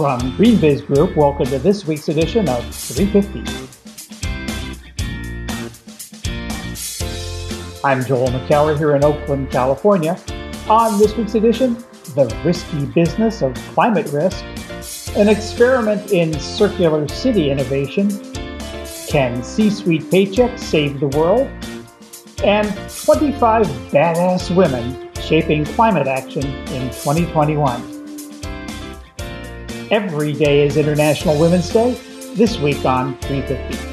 From GreenBiz Group, welcome to this week's edition of 350. I'm Joel Makower here in Oakland, California. On this week's edition, the risky business of climate risk, an experiment in circular city innovation, can C suite paychecks save the world, and 25 badass women shaping climate action in 2021. Every day is International Women's Day, this week on 350.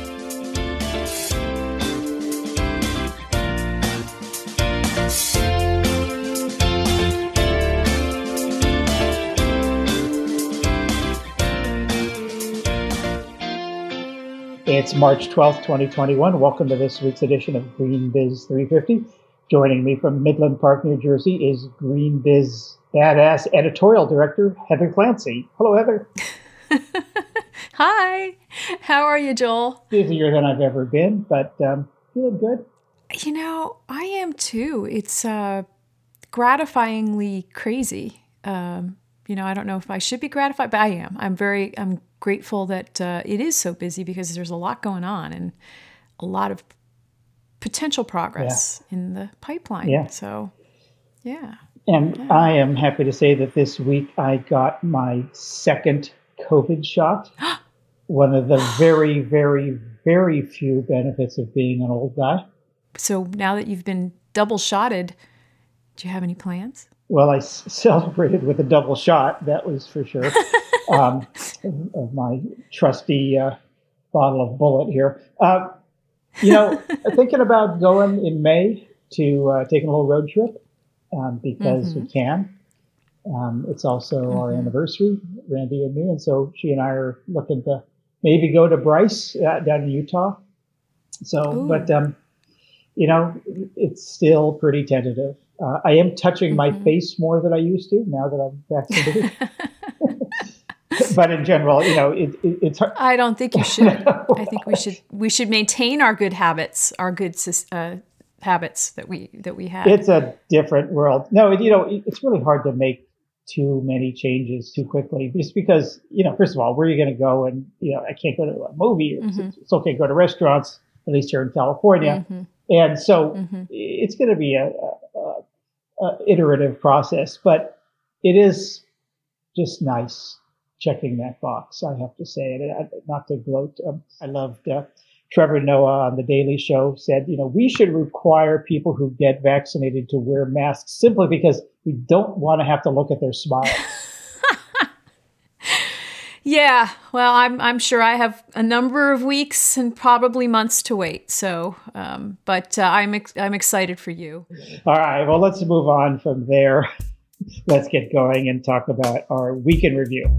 It's March 12th, 2021. Welcome to this week's edition of Green Biz 350. Joining me from Midland Park, New Jersey is Green Biz badass editorial director, Heather Clancy. Hello, Heather. Hi. How are you, Joel? Busier than I've ever been, but um, feeling good. You know, I am too. It's uh, gratifyingly crazy. Um, you know, I don't know if I should be gratified, but I am. I'm very, I'm grateful that uh, it is so busy because there's a lot going on and a lot of potential progress yeah. in the pipeline. Yeah. So, yeah. And. I am happy to say that this week I got my second COVID shot. One of the very, very, very few benefits of being an old guy. So now that you've been double shotted, do you have any plans? Well, I s- celebrated with a double shot, that was for sure, um, of my trusty uh, bottle of Bulleit here. Uh, you know, thinking about going in May to uh, take a little road trip um, because mm-hmm. we can. Um, it's also mm-hmm. our anniversary, Randy and me, and so she and I are looking to maybe go to Bryce uh, down in Utah. So, Ooh. but um, you know, it's still pretty tentative. Uh, I am touching mm-hmm. my face more than I used to now that I'm vaccinated. but in general, you know, it, it, it's. Hard. I don't think you should. I think we should we should maintain our good habits, our good uh, habits that we that we have. It's a different world. No, you know, it's really hard to make too many changes too quickly, just because you know, first of all, where are you going to go? And you know, I can't go to a movie. It's, mm-hmm. it's okay to go to restaurants, at least here in California. Mm-hmm. And so mm-hmm. it's going to be a, a, a iterative process, but it is just nice checking that box. I have to say, and not to gloat. Um, I loved uh, Trevor Noah on the Daily Show said, you know, we should require people who get vaccinated to wear masks simply because we don't want to have to look at their smile. yeah, well, I'm I'm sure I have a number of weeks and probably months to wait. So, um, but uh, I'm ex- I'm excited for you. All right, well, let's move on from there. let's get going and talk about our weekend review.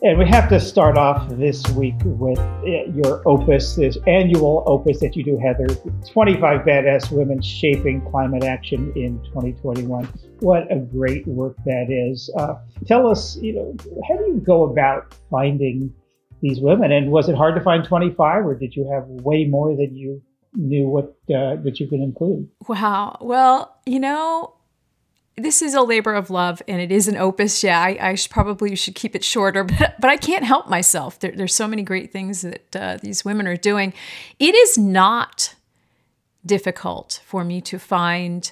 And we have to start off this week with eh, your opus, this annual opus that you do, Heather 25 Badass Women Shaping Climate Action in 2021. What a great work that is. Uh, tell us, you know, how do you go about finding these women? And was it hard to find 25, or did you have way more than you knew what uh, that you could include? Wow. Well, you know, this is a labor of love and it is an opus. Yeah, I, I should, probably should keep it shorter, but, but I can't help myself. There, there's so many great things that uh, these women are doing. It is not difficult for me to find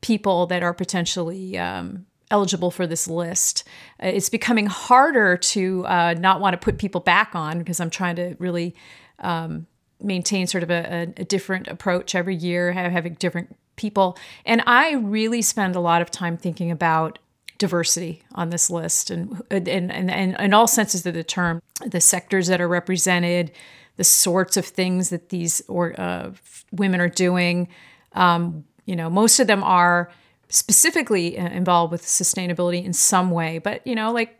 people that are potentially um, eligible for this list. Uh, it's becoming harder to uh, not want to put people back on because I'm trying to really um, maintain sort of a, a, different approach every year, having different people. And I really spend a lot of time thinking about diversity on this list and and and, and in all senses of the term, the sectors that are represented, the sorts of things that these or uh, women are doing. Um, you know, most of them are specifically uh, involved with sustainability in some way, but you know, like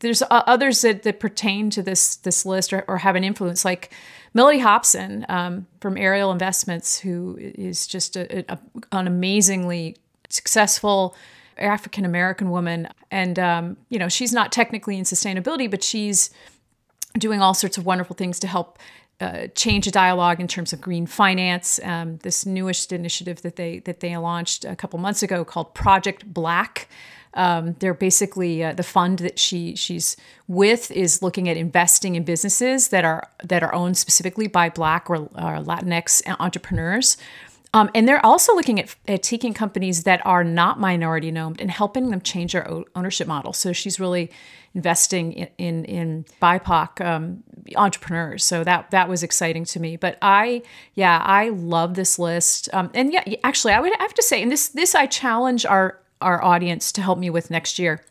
there's others that, that pertain to this this list or, or have an influence, like Mellody Hobson um, from Ariel Investments, who is just a, a, an amazingly successful African American woman, and um, you know she's not technically in sustainability, but she's doing all sorts of wonderful things to help uh, change a dialogue in terms of green finance. Um, this newest initiative that they that they launched a couple months ago called Project Black. Um, they're basically uh, the fund that she she's with is looking at investing in businesses that are that are owned specifically by Black or, or Latinx entrepreneurs. Um, and they're also looking at, at, taking companies that are not minority owned and helping them change their ownership model. So she's really investing in in, in BIPOC um, entrepreneurs. So that that was exciting to me. But I, yeah, I love this list. Um, and yeah, actually, I would have to say, and this this I challenge our our audience to help me with next year.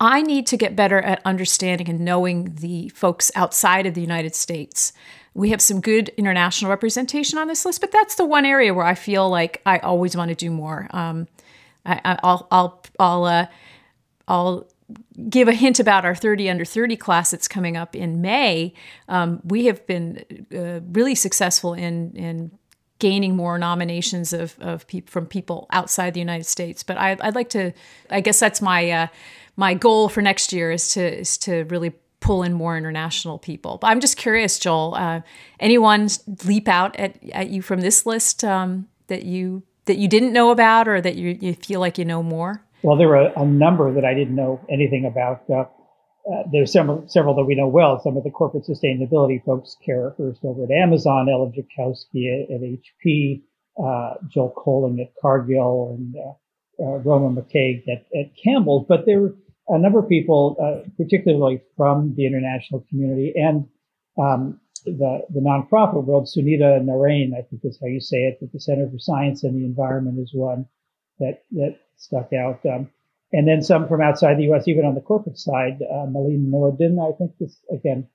I need to get better at understanding and knowing the folks outside of the United States. We have some good international representation on this list, but that's the one area where I feel like I always want to do more. Um, I, will I'll, I'll, uh, I'll give a hint about our 30 under 30 class that's coming up in May. Um, we have been uh, really successful in in gaining more nominations of, of pe- from people outside the United States. But I, would like to, I guess that's my uh, my goal for next year is to is to really pull in more international people. But I'm just curious, Joel, uh, anyone leap out at, at you from this list um, that you that you didn't know about or that you, you feel like you know more? Well, there were a number that I didn't know anything about. Uh, uh, there's several, several that we know well. Some of the corporate sustainability folks, Kara Hurst over at Amazon, Ellen Jackowski at, at HP, uh, Joel at Cargill, and uh, uh, Roma McCaig at, at Campbell. But there were a number of people, uh, particularly from the international community and um, the, the nonprofit world. Sunita Narain, I think is how you say it, at the Center for Science and the Environment is one that, that stuck out. Um, and then some from outside the U.S., even on the corporate side. Uh, Malin Nordin, I think this, again,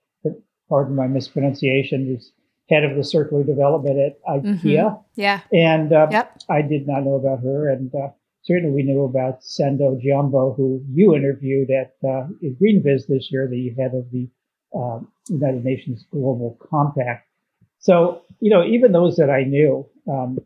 pardon my mispronunciation, is head of the circular development at IKEA. Mm-hmm. Yeah. And uh, yep. I did not know about her. And uh, certainly we knew about Sanda Ojiambo, who you interviewed at uh, GreenBiz this year, the head of the uh, United Nations Global Compact. So, you know, even those that I knew, um,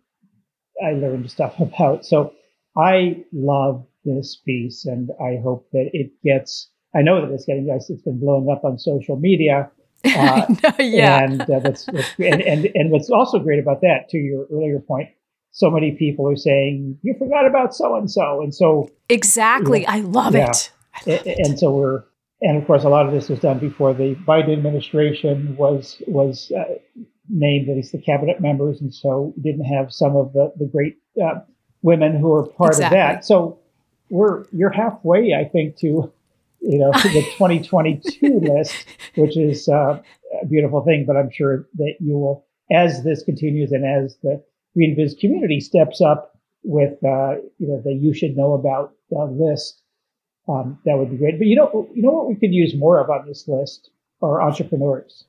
I learned stuff about. So I love this piece and I hope that it gets, I know that it's getting, it's been blowing up on social media. Uh, yeah. And, uh, that's, that's and, and, and what's also great about that, to your earlier point, so many people are saying, you forgot about so and so. And so. Exactly. You know, I love yeah. it. I love and, and so we're, and of course, a lot of this was done before the Biden administration was was uh, named, at least the cabinet members, and so didn't have some of the the great uh, women who are part exactly. of that. So we're you're halfway, I think, to you know to the 2022 list, which is uh, a beautiful thing. But I'm sure that you will, as this continues and as the GreenBiz community steps up with uh, you know the you should know about uh, list, um, that would be great. But you know you know what we could use more of on this list are entrepreneurs.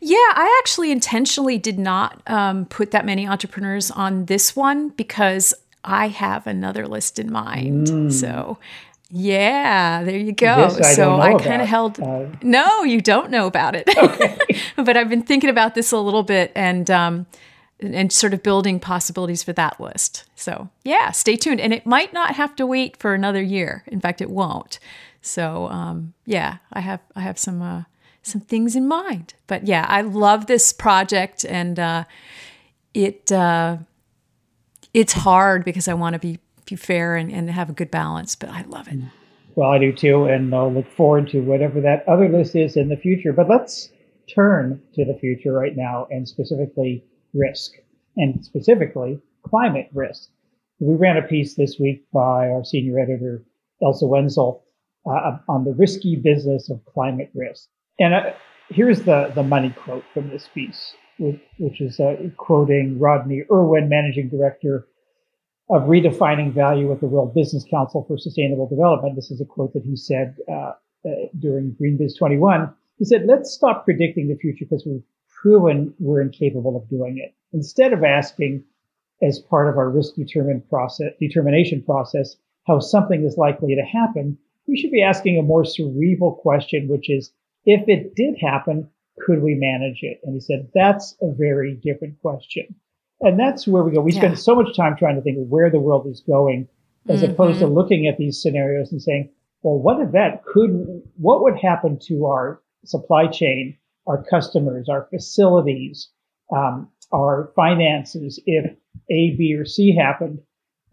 Yeah, I actually intentionally did not um, put that many entrepreneurs on this one because I have another list in mind. Mm. So, yeah, there you go. I so I kind of held. Uh, no, you don't know about it. Okay. but I've been thinking about this a little bit and um, and sort of building possibilities for that list. So yeah, stay tuned. And it might not have to wait for another year. In fact, it won't. So um, yeah, I have I have some. Uh, some things in mind. But yeah, I love this project, and uh, it uh, it's hard because I want to be be fair and, and have a good balance. But I love it. Well, I do too, and I'll look forward to whatever that other list is in the future. But let's turn to the future right now, and specifically risk, and specifically climate risk. We ran a piece this week by our senior editor Elsa Wenzel uh, on the risky business of climate risk. And uh, here's the, the money quote from this piece, which, is uh, quoting Rodney Irwin, managing director of redefining value at the World Business Council for Sustainable Development. This is a quote that he said uh, uh during GreenBiz 21. He said, let's stop predicting the future because we've proven we're incapable of doing it. Instead of asking, as part of our risk process, determination process, how something is likely to happen, we should be asking a more cerebral question, which is, if it did happen, could we manage it? And he said, that's a very different question. And that's where we go. We yeah. spend so much time trying to think of where the world is going as mm-hmm. opposed to looking at these scenarios and saying, well, what if that could, what would happen to our supply chain, our customers, our facilities, um, our finances if A, B, or C happened.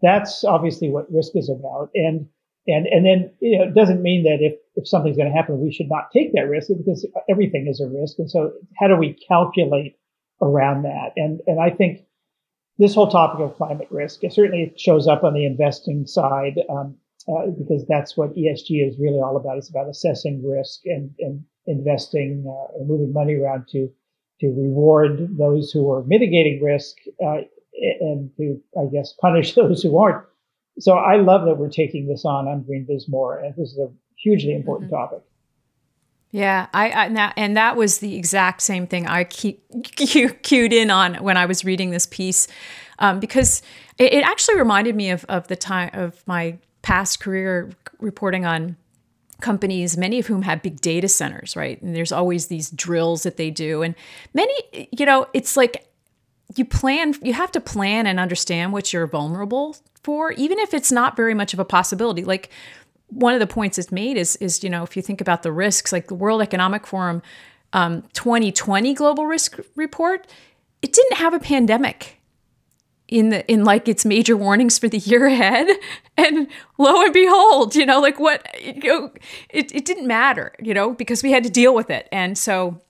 That's obviously what risk is about. And and and then you know, it doesn't mean that if if something's going to happen, we should not take that risk because everything is a risk. And so, how do we calculate around that? And and I think this whole topic of climate risk it certainly shows up on the investing side um, uh, because that's what ESG is really all about. It's about assessing risk and and investing uh, and moving money around to to reward those who are mitigating risk uh, and to I guess punish those who aren't so I love that we're taking this on on Green Biz More, and this is a hugely important mm-hmm. topic. Yeah, I, I and, that, and that was the exact same thing I key, cued in on when I was reading this piece, um, because it, it, actually reminded me of of the time of my past career reporting on companies, many of whom have big data centers, right? And there's always these drills that they do, and many, you know, it's like you plan, you have to plan and understand what you're vulnerable for, even if it's not very much of a possibility. Like one of the points it's made is, is you know, if you think about the risks, like the World Economic Forum um, 2020 Global Risk Report, it didn't have a pandemic in the in like its major warnings for the year ahead and lo and behold you know like what you know it, it didn't matter you know because we had to deal with it and so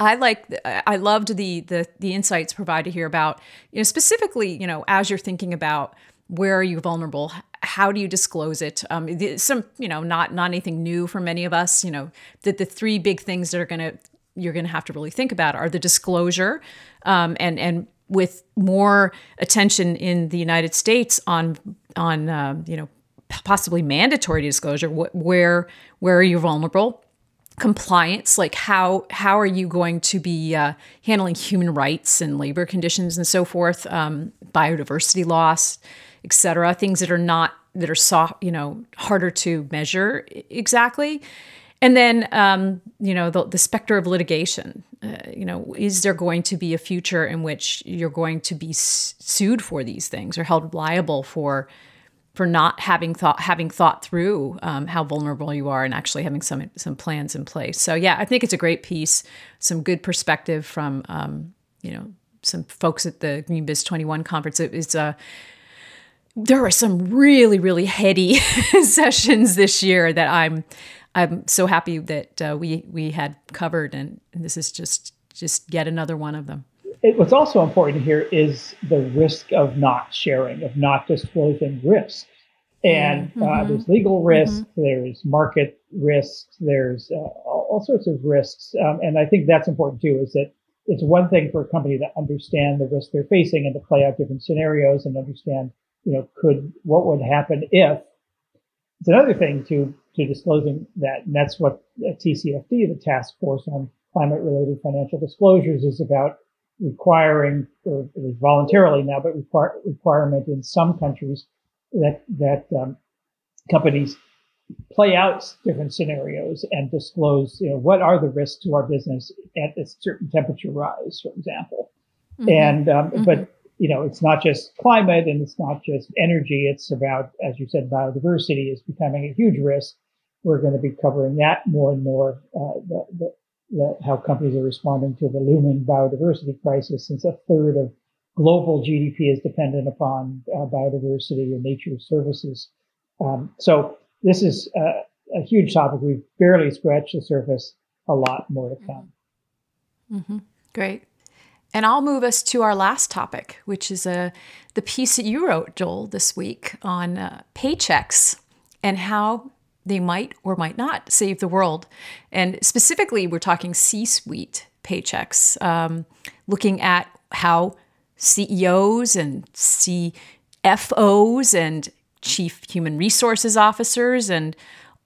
I like I loved the the the insights provided here about you know specifically you know as you're thinking about where are you vulnerable how do you disclose it? Um, some you know not not anything new for many of us you know that the three big things that are going to you're going to have to really think about are the disclosure um, and and with more attention in the United States on on uh, you know possibly mandatory disclosure wh- where where are you vulnerable compliance like how how are you going to be uh, handling human rights and labor conditions and so forth um, biodiversity loss etc things that are not that are soft you know harder to measure exactly? And then um, you know the, the specter of litigation uh, you know is there going to be a future in which you're going to be sued for these things or held liable for for not having thought having thought through um, how vulnerable you are and actually having some some plans in place. So yeah, I think it's a great piece, some good perspective from um, you know some folks at the Green Biz 21 conference. It is a uh, there are some really really heady sessions this year that I'm I'm so happy that uh, we we had covered, and this is just just yet another one of them it, what's also important here is the risk of not sharing, of not disclosing risk. And uh, mm-hmm. uh, there's legal risks, mm-hmm. there's market risks, there's uh, all, all, sorts of risks. Um, and I think that's important too, is that it's one thing for a company to understand the risk they're facing and to play out different scenarios and understand, you know, could, what would happen if. It's another thing to, to disclosing that. And that's what TCFD, the Task Force on Climate Related Financial Disclosures, is about requiring, or it was voluntarily now, but require, requirement in some countries that that um, companies play out different scenarios and disclose, you know, what are the risks to our business at a certain temperature rise, for example. Mm-hmm. And um, mm-hmm. but you know, it's not just climate and it's not just energy. It's about, as you said, biodiversity is becoming a huge risk. We're going to be covering that more and more. Uh, the, the, that how companies are responding to the looming biodiversity crisis, since a third of global GDP is dependent upon uh, biodiversity and nature services. Um, so this is a, a, huge topic. We've barely scratched the surface. A lot more to come. Mm-hmm. Great. And I'll move us to our last topic, which is uh, the piece that you wrote, Joel, this week on uh, paychecks and how they might or might not save the world. And specifically, we're talking C suite paychecks, um, looking at how CEOs and CFOs and chief human resources officers and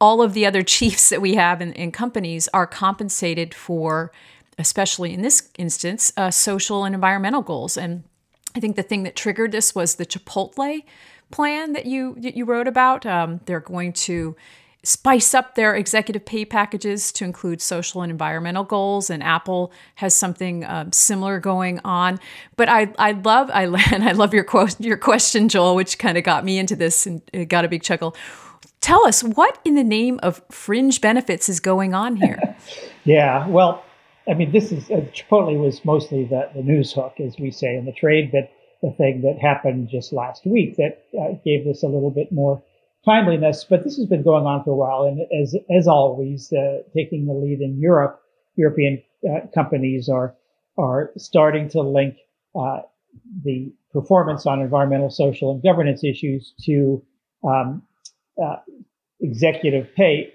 all of the other chiefs that we have in, in companies are compensated for, especially in this instance, uh, social and environmental goals. And I think the thing that triggered this was the Chipotle plan that you that you wrote about. Um, they're going to spice up their executive pay packages to include social and environmental goals and apple has something um, similar going on. But i i love i and i love your quote your question joel which kind of got me into this and got a big chuckle. Tell us what in the name of fringe benefits is going on here? Yeah well I mean, this is uh, Chipotle was mostly the, the news hook, as we say in the trade, but the thing that happened just last week that uh, gave this a little bit more timeliness. But this has been going on for a while, and as as always, uh, taking the lead in Europe, European uh, companies are are starting to link uh, the performance on environmental, social, and governance issues to um, uh, executive pay.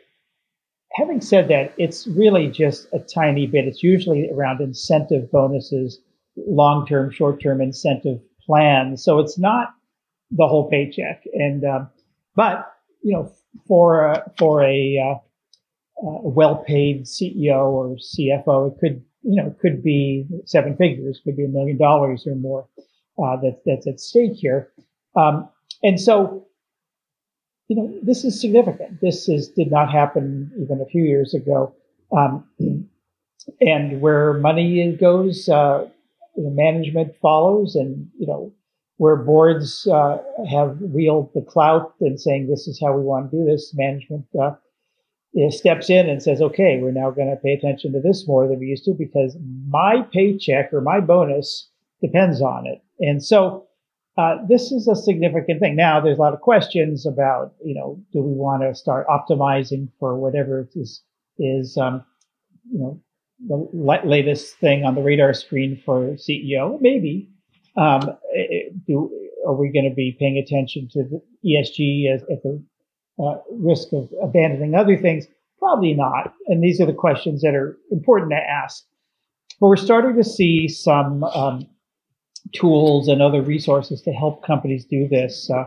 Having said that, it's really just a tiny bit. It's usually around incentive bonuses, long-term, short-term incentive plans. So it's not the whole paycheck. And um, but you know, for a, for a, uh, a well-paid CEO or CFO, it could you know it could be seven figures, could be a million dollars or more uh, that, that's at stake here. Um, and so, you know, this is significant. This is did not happen even a few years ago. Um, and where money goes, uh, management follows, and you know, where boards uh, have wielded the clout and saying this is how we want to do this, management uh, steps in and says, okay, we're now going to pay attention to this more than we used to because my paycheck or my bonus depends on it. And so uh, this is a significant thing. Now, there's a lot of questions about, you know, do we want to start optimizing for whatever is is um, you know the latest thing on the radar screen for CEO? Maybe. Um, do, are we going to be paying attention to the ESG as, at the uh, risk of abandoning other things? Probably not. And these are the questions that are important to ask. But we're starting to see some um, tools and other resources to help companies do this. Uh,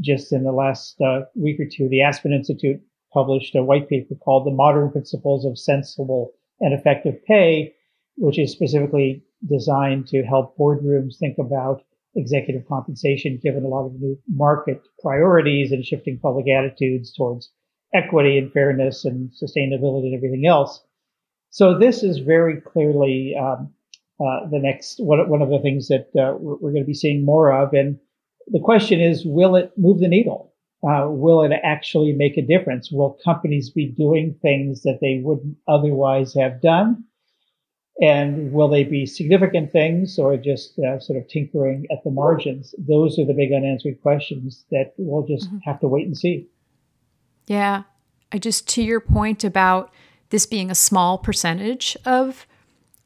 just in the last uh, week or two, the Aspen Institute published a white paper called The Modern Principles of Sensible and Effective Pay, which is specifically designed to help boardrooms think about executive compensation given a lot of new market priorities and shifting public attitudes towards equity and fairness and sustainability and everything else. So this is very clearly um, uh, the next one, one of the things that uh, we're, we're, going to be seeing more of. And the question is, will it move the needle? Uh, will it actually make a difference? Will companies be doing things that they wouldn't otherwise have done? And will they be significant things or just uh, sort of tinkering at the margins? Those are the big unanswered questions that we'll just mm-hmm. have to wait and see. Yeah. I just, to your point about this being a small percentage of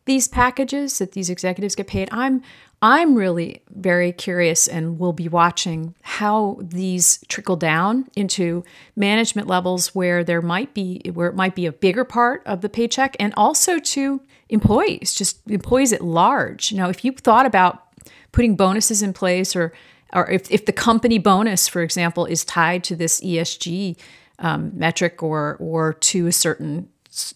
these packages that these executives get paid. I'm I'm really very curious and will be watching how these trickle down into management levels where there might be where it might be a bigger part of the paycheck and also to employees, just employees at large. Now, if you thought about putting bonuses in place or or if, if the company bonus, for example, is tied to this ESG um, metric or or to a certain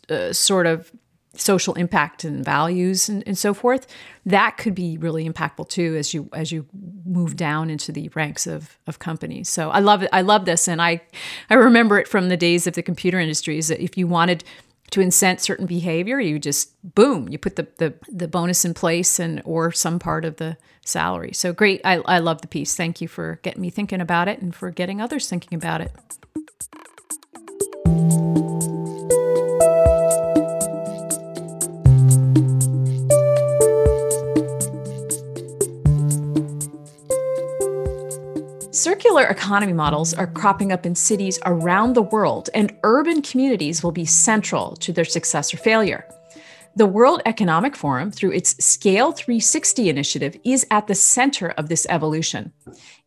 uh, sort of social impact and values and, and so forth that could be really impactful too as you as you move down into the ranks of of companies so i love it i love this and i i remember it from the days of the computer industries that if you wanted to incent certain behavior you just boom you put the, the the bonus in place and or some part of the salary. So great. I, I love the piece. Thank you for getting me thinking about it and for getting others thinking about it Circular economy models are cropping up in cities around the world, and urban communities will be central to their success or failure. The World Economic Forum, through its Scale 360 initiative, is at the center of this evolution.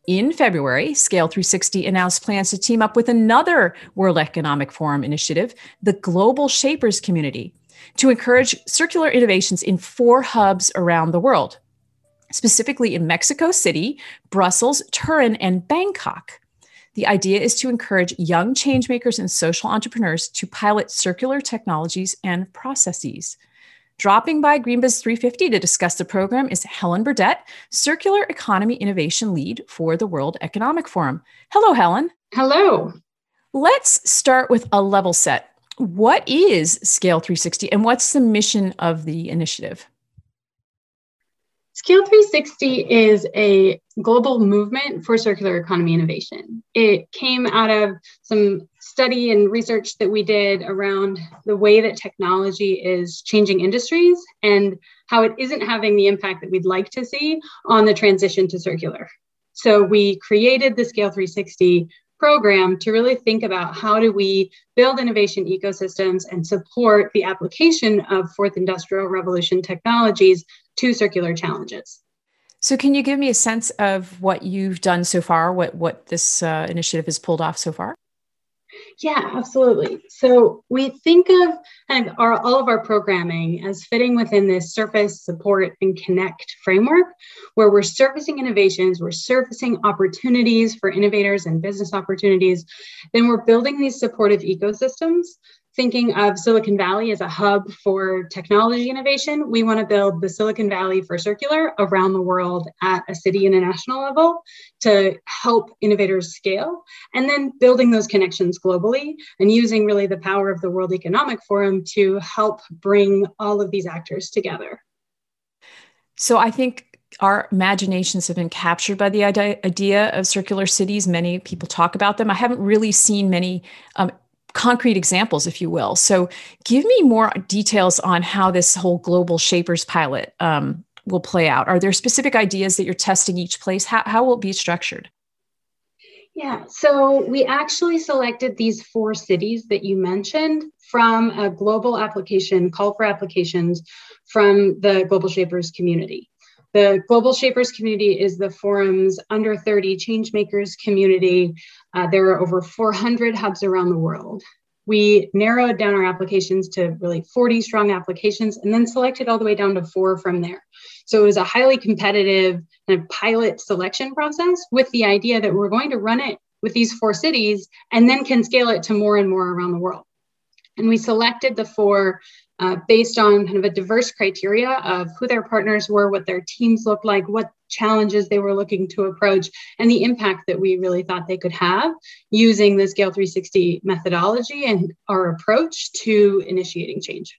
In February, Scale 360 announced plans to team up with another World Economic Forum initiative, the Global Shapers Community, to encourage circular innovations in four hubs around the world specifically in Mexico City, Brussels, Turin, and Bangkok. The idea is to encourage young changemakers and social entrepreneurs to pilot circular technologies and processes. Dropping by Greenbiz 350 to discuss the program is Helen Burdett, Circular Economy Innovation Lead for the World Economic Forum. Hello, Helen. Hello. Let's start with a level set. What is Scale 360 and what's the mission of the initiative? Scale 360 is a global movement for circular economy innovation. It came out of some study and research that we did around the way that technology is changing industries and how it isn't having the impact that we'd like to see on the transition to circular. So we created the Scale 360 program to really think about how do we build innovation ecosystems and support the application of fourth industrial revolution technologies to circular challenges. So, can you give me a sense of what you've done so far? What what this uh, initiative has pulled off so far? Yeah, absolutely. So we think of kind of our, all of our programming as fitting within this surface, support, and connect framework, where we're surfacing innovations, we're surfacing opportunities for innovators and business opportunities. Then we're building these supportive ecosystems thinking of Silicon Valley as a hub for technology innovation, we want to build the Silicon Valley for circular around the world at a city and a national level to help innovators scale. And then building those connections globally and using really the power of the World Economic Forum to help bring all of these actors together. So I think our imaginations have been captured by the idea of circular cities. Many people talk about them. I haven't really seen many um, concrete examples, if you will. So, give me more details on how this whole global shapers pilot um, will play out. Are there specific ideas that you're testing each place? How, how will it be structured? Yeah, so we actually selected these four cities that you mentioned from a global application, call for applications from the Global Shapers community. The Global Shapers community is the forum's under 30 changemakers community. Uh, there are over 400 hubs around the world. We narrowed down our applications to really 40 strong applications and then selected all the way down to four from there. So it was a highly competitive kind of pilot selection process with the idea that we're going to run it with these four cities and then can scale it to more and more around the world. And we selected the four uh, based on kind of a diverse criteria of who their partners were, what their teams looked like, what challenges they were looking to approach, and the impact that we really thought they could have using the Scale 360 methodology and our approach to initiating change.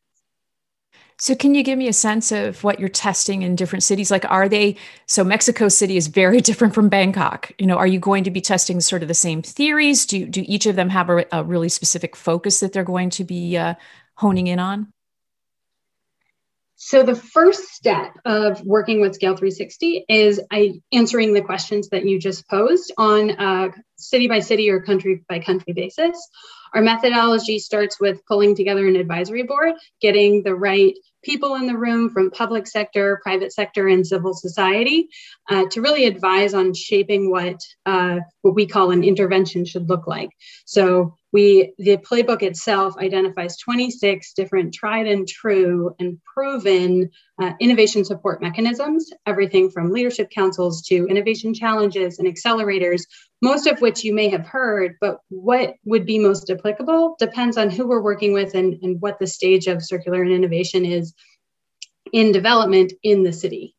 So, can you give me a sense of what you're testing in different cities? Like, are they so Mexico City is very different from Bangkok? You know, are you going to be testing sort of the same theories? Do do each of them have a, a really specific focus that they're going to be uh, honing in on? So the first step of working with Scale 360 is I, answering the questions that you just posed on a city by city or country by country basis. Our methodology starts with pulling together an advisory board, getting the right people in the room from public sector, private sector, and civil society uh, to really advise on shaping what uh, what we call an intervention should look like. So we the playbook itself identifies 26 different tried and true and proven uh, innovation support mechanisms everything from leadership councils to innovation challenges and accelerators most of which you may have heard but what would be most applicable depends on who we're working with and, and what the stage of circular and innovation is in development in the city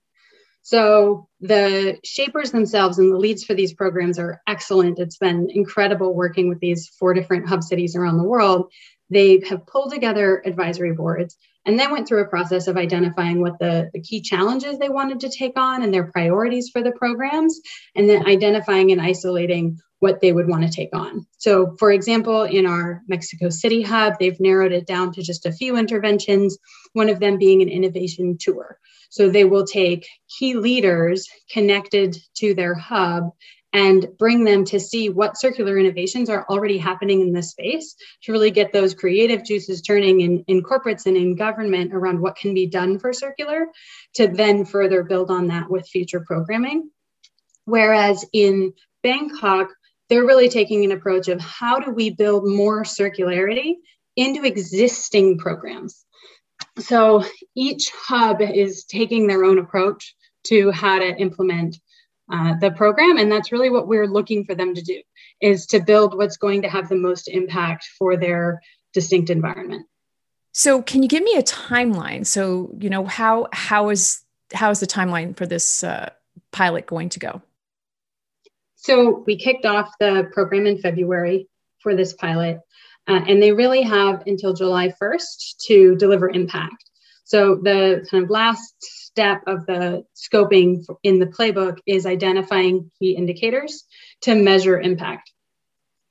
so the shapers themselves and the leads for these programs are excellent. It's been incredible working with these four different hub cities around the world. They have pulled together advisory boards and then went through a process of identifying what the, the key challenges they wanted to take on and their priorities for the programs, and then identifying and isolating what they would want to take on. So, for example, in our Mexico City hub, they've narrowed it down to just a few interventions, one of them being an innovation tour. So they will take key leaders connected to their hub and bring them to see what circular innovations are already happening in this space to really get those creative juices turning in, in corporates and in government around what can be done for circular to then further build on that with future programming. Whereas in Bangkok, they're really taking an approach of how do we build more circularity into existing programs so each hub is taking their own approach to how to implement uh, the program and that's really what we're looking for them to do is to build what's going to have the most impact for their distinct environment. So can you give me a timeline? So you know how how is how is the timeline for this uh, pilot going to go? So we kicked off the program in february for this pilot uh, and they really have until July 1st to deliver impact. So the kind of last step of the scoping in the playbook is identifying key indicators to measure impact.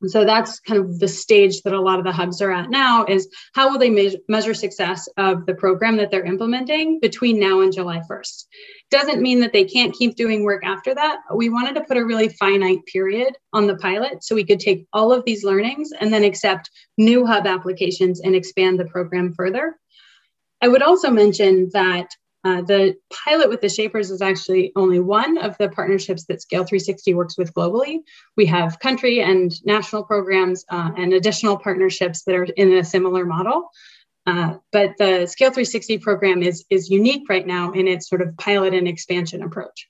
And so that's kind of the stage that a lot of the hubs are at now is how will they me- measure success of the program that they're implementing between now and July 1st. Doesn't mean that they can't keep doing work after that. We wanted to put a really finite period on the pilot so we could take all of these learnings and then accept new hub applications and expand the program further. I would also mention that uh, the pilot with the Shapers is actually only one of the partnerships that Scale 360 works with globally. We have country and national programs uh, and additional partnerships that are in a similar model. Uh, but the Scale 360 program is, is unique right now in its sort of pilot and expansion approach.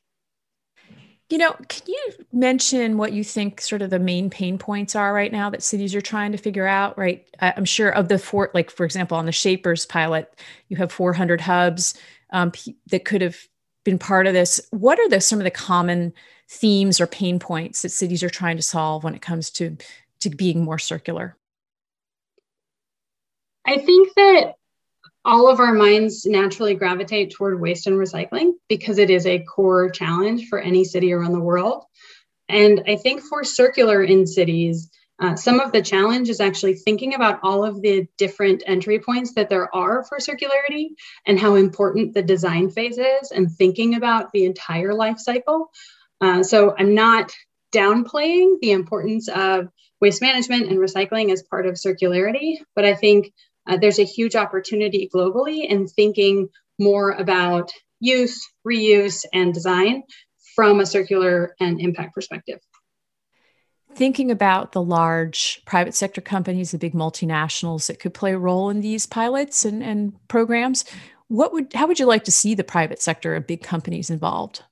You know, can you mention what you think sort of the main pain points are right now that cities are trying to figure out? Right, I'm sure of the four, like for example, on the Shapers pilot, you have 400 hubs um, that could have been part of this. What are the some of the common themes or pain points that cities are trying to solve when it comes to to being more circular? I think that all of our minds naturally gravitate toward waste and recycling because it is a core challenge for any city around the world. And I think for circular in cities, uh, some of the challenge is actually thinking about all of the different entry points that there are for circularity and how important the design phase is and thinking about the entire life cycle. Uh, so I'm not downplaying the importance of waste management and recycling as part of circularity, but I think uh, there's a huge opportunity globally in thinking more about use, reuse, and design from a circular and impact perspective thinking about the large private sector companies, the big multinationals that could play a role in these pilots and, and programs, what would how would you like to see the private sector of big companies involved?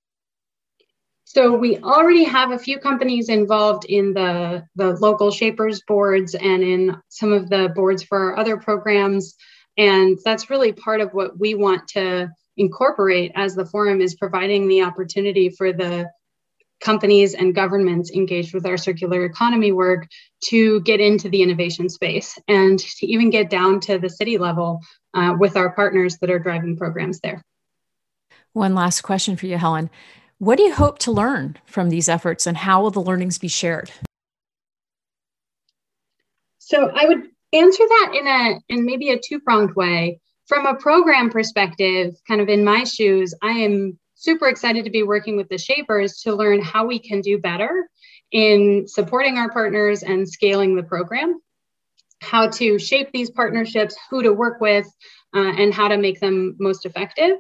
So we already have a few companies involved in the, the local shapers boards and in some of the boards for our other programs. And that's really part of what we want to incorporate as the forum is providing the opportunity for the companies and governments engaged with our circular economy work to get into the innovation space and to even get down to the city level uh, with our partners that are driving programs there. One last question for you, Helen. What do you hope to learn from these efforts and how will the learnings be shared? So I would answer that in a in maybe a two-pronged way. From a program perspective, kind of in my shoes, I am super excited to be working with the Shapers to learn how we can do better in supporting our partners and scaling the program, how to shape these partnerships, who to work with, uh, and how to make them most effective.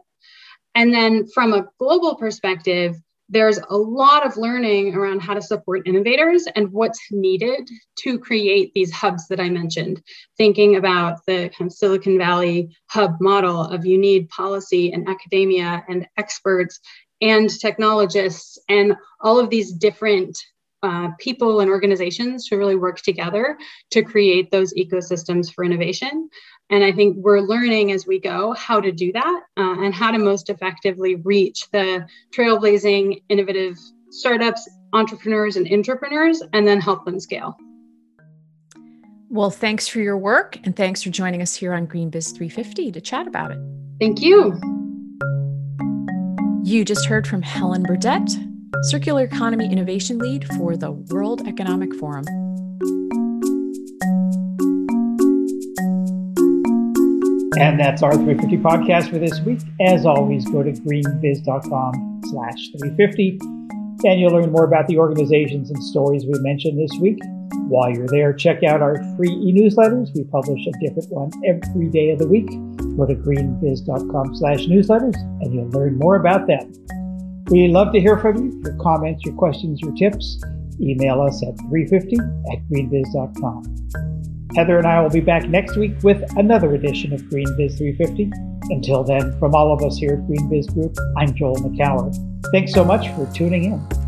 And then from a global perspective, there's a lot of learning around how to support innovators and what's needed to create these hubs that I mentioned. Thinking about the kind of Silicon Valley hub model of you need policy and academia and experts and technologists and all of these different uh, people and organizations to really work together to create those ecosystems for innovation. And I think we're learning as we go how to do that uh, and how to most effectively reach the trailblazing, innovative startups, entrepreneurs, and entrepreneurs, and then help them scale. Well, thanks for your work and thanks for joining us here on GreenBiz 350 to chat about it. Thank you. You just heard from Helen Burdett, Circular Economy Innovation Lead for the World Economic Forum. And that's our 350 podcast for this week. As always, go to greenbiz.com slash 350 and you'll learn more about the organizations and stories we mentioned this week. While you're there, check out our free e-newsletters. We publish a different one every day of the week. Go to greenbiz.com slash newsletters and you'll learn more about them. We love to hear from you, your comments, your questions, your tips. Email us at 350 at greenbiz.com. Heather and I will be back next week with another edition of Green Biz 350. Until then, from all of us here at Green Biz Group, I'm Joel Makower. Thanks so much for tuning in.